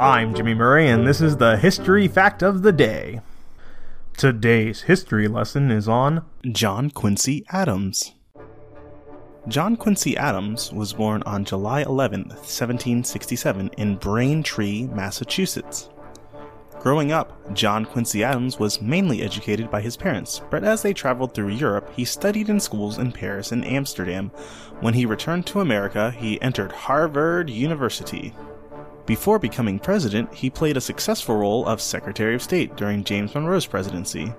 I'm Jimmy Murray, and this is the History Fact of the Day. Today's history lesson is on John Quincy Adams. John Quincy Adams was born on July 11, 1767, in Braintree, Massachusetts. Growing up, John Quincy Adams was mainly educated by his parents, but as they traveled through Europe, he studied in schools in Paris and Amsterdam. When he returned to America, he entered Harvard University. Before becoming president, he played a successful role of Secretary of State during James Monroe's presidency.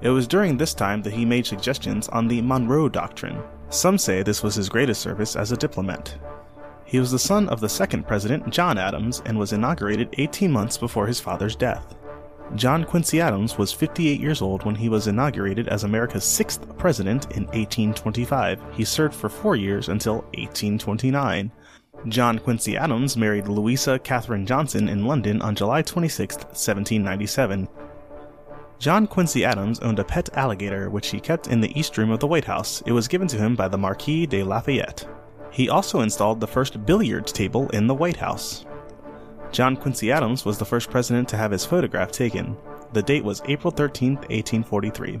It was during this time that he made suggestions on the Monroe Doctrine. Some say this was his greatest service as a diplomat. He was the son of the second president, John Adams, and was inaugurated 18 months before his father's death. John Quincy Adams was 58 years old when he was inaugurated as America's sixth president in 1825. He served for four years until 1829. John Quincy Adams married Louisa Catherine Johnson in London on July 26, 1797. John Quincy Adams owned a pet alligator which he kept in the East Room of the White House. It was given to him by the Marquis de Lafayette. He also installed the first billiards table in the White House. John Quincy Adams was the first president to have his photograph taken. The date was April 13, 1843.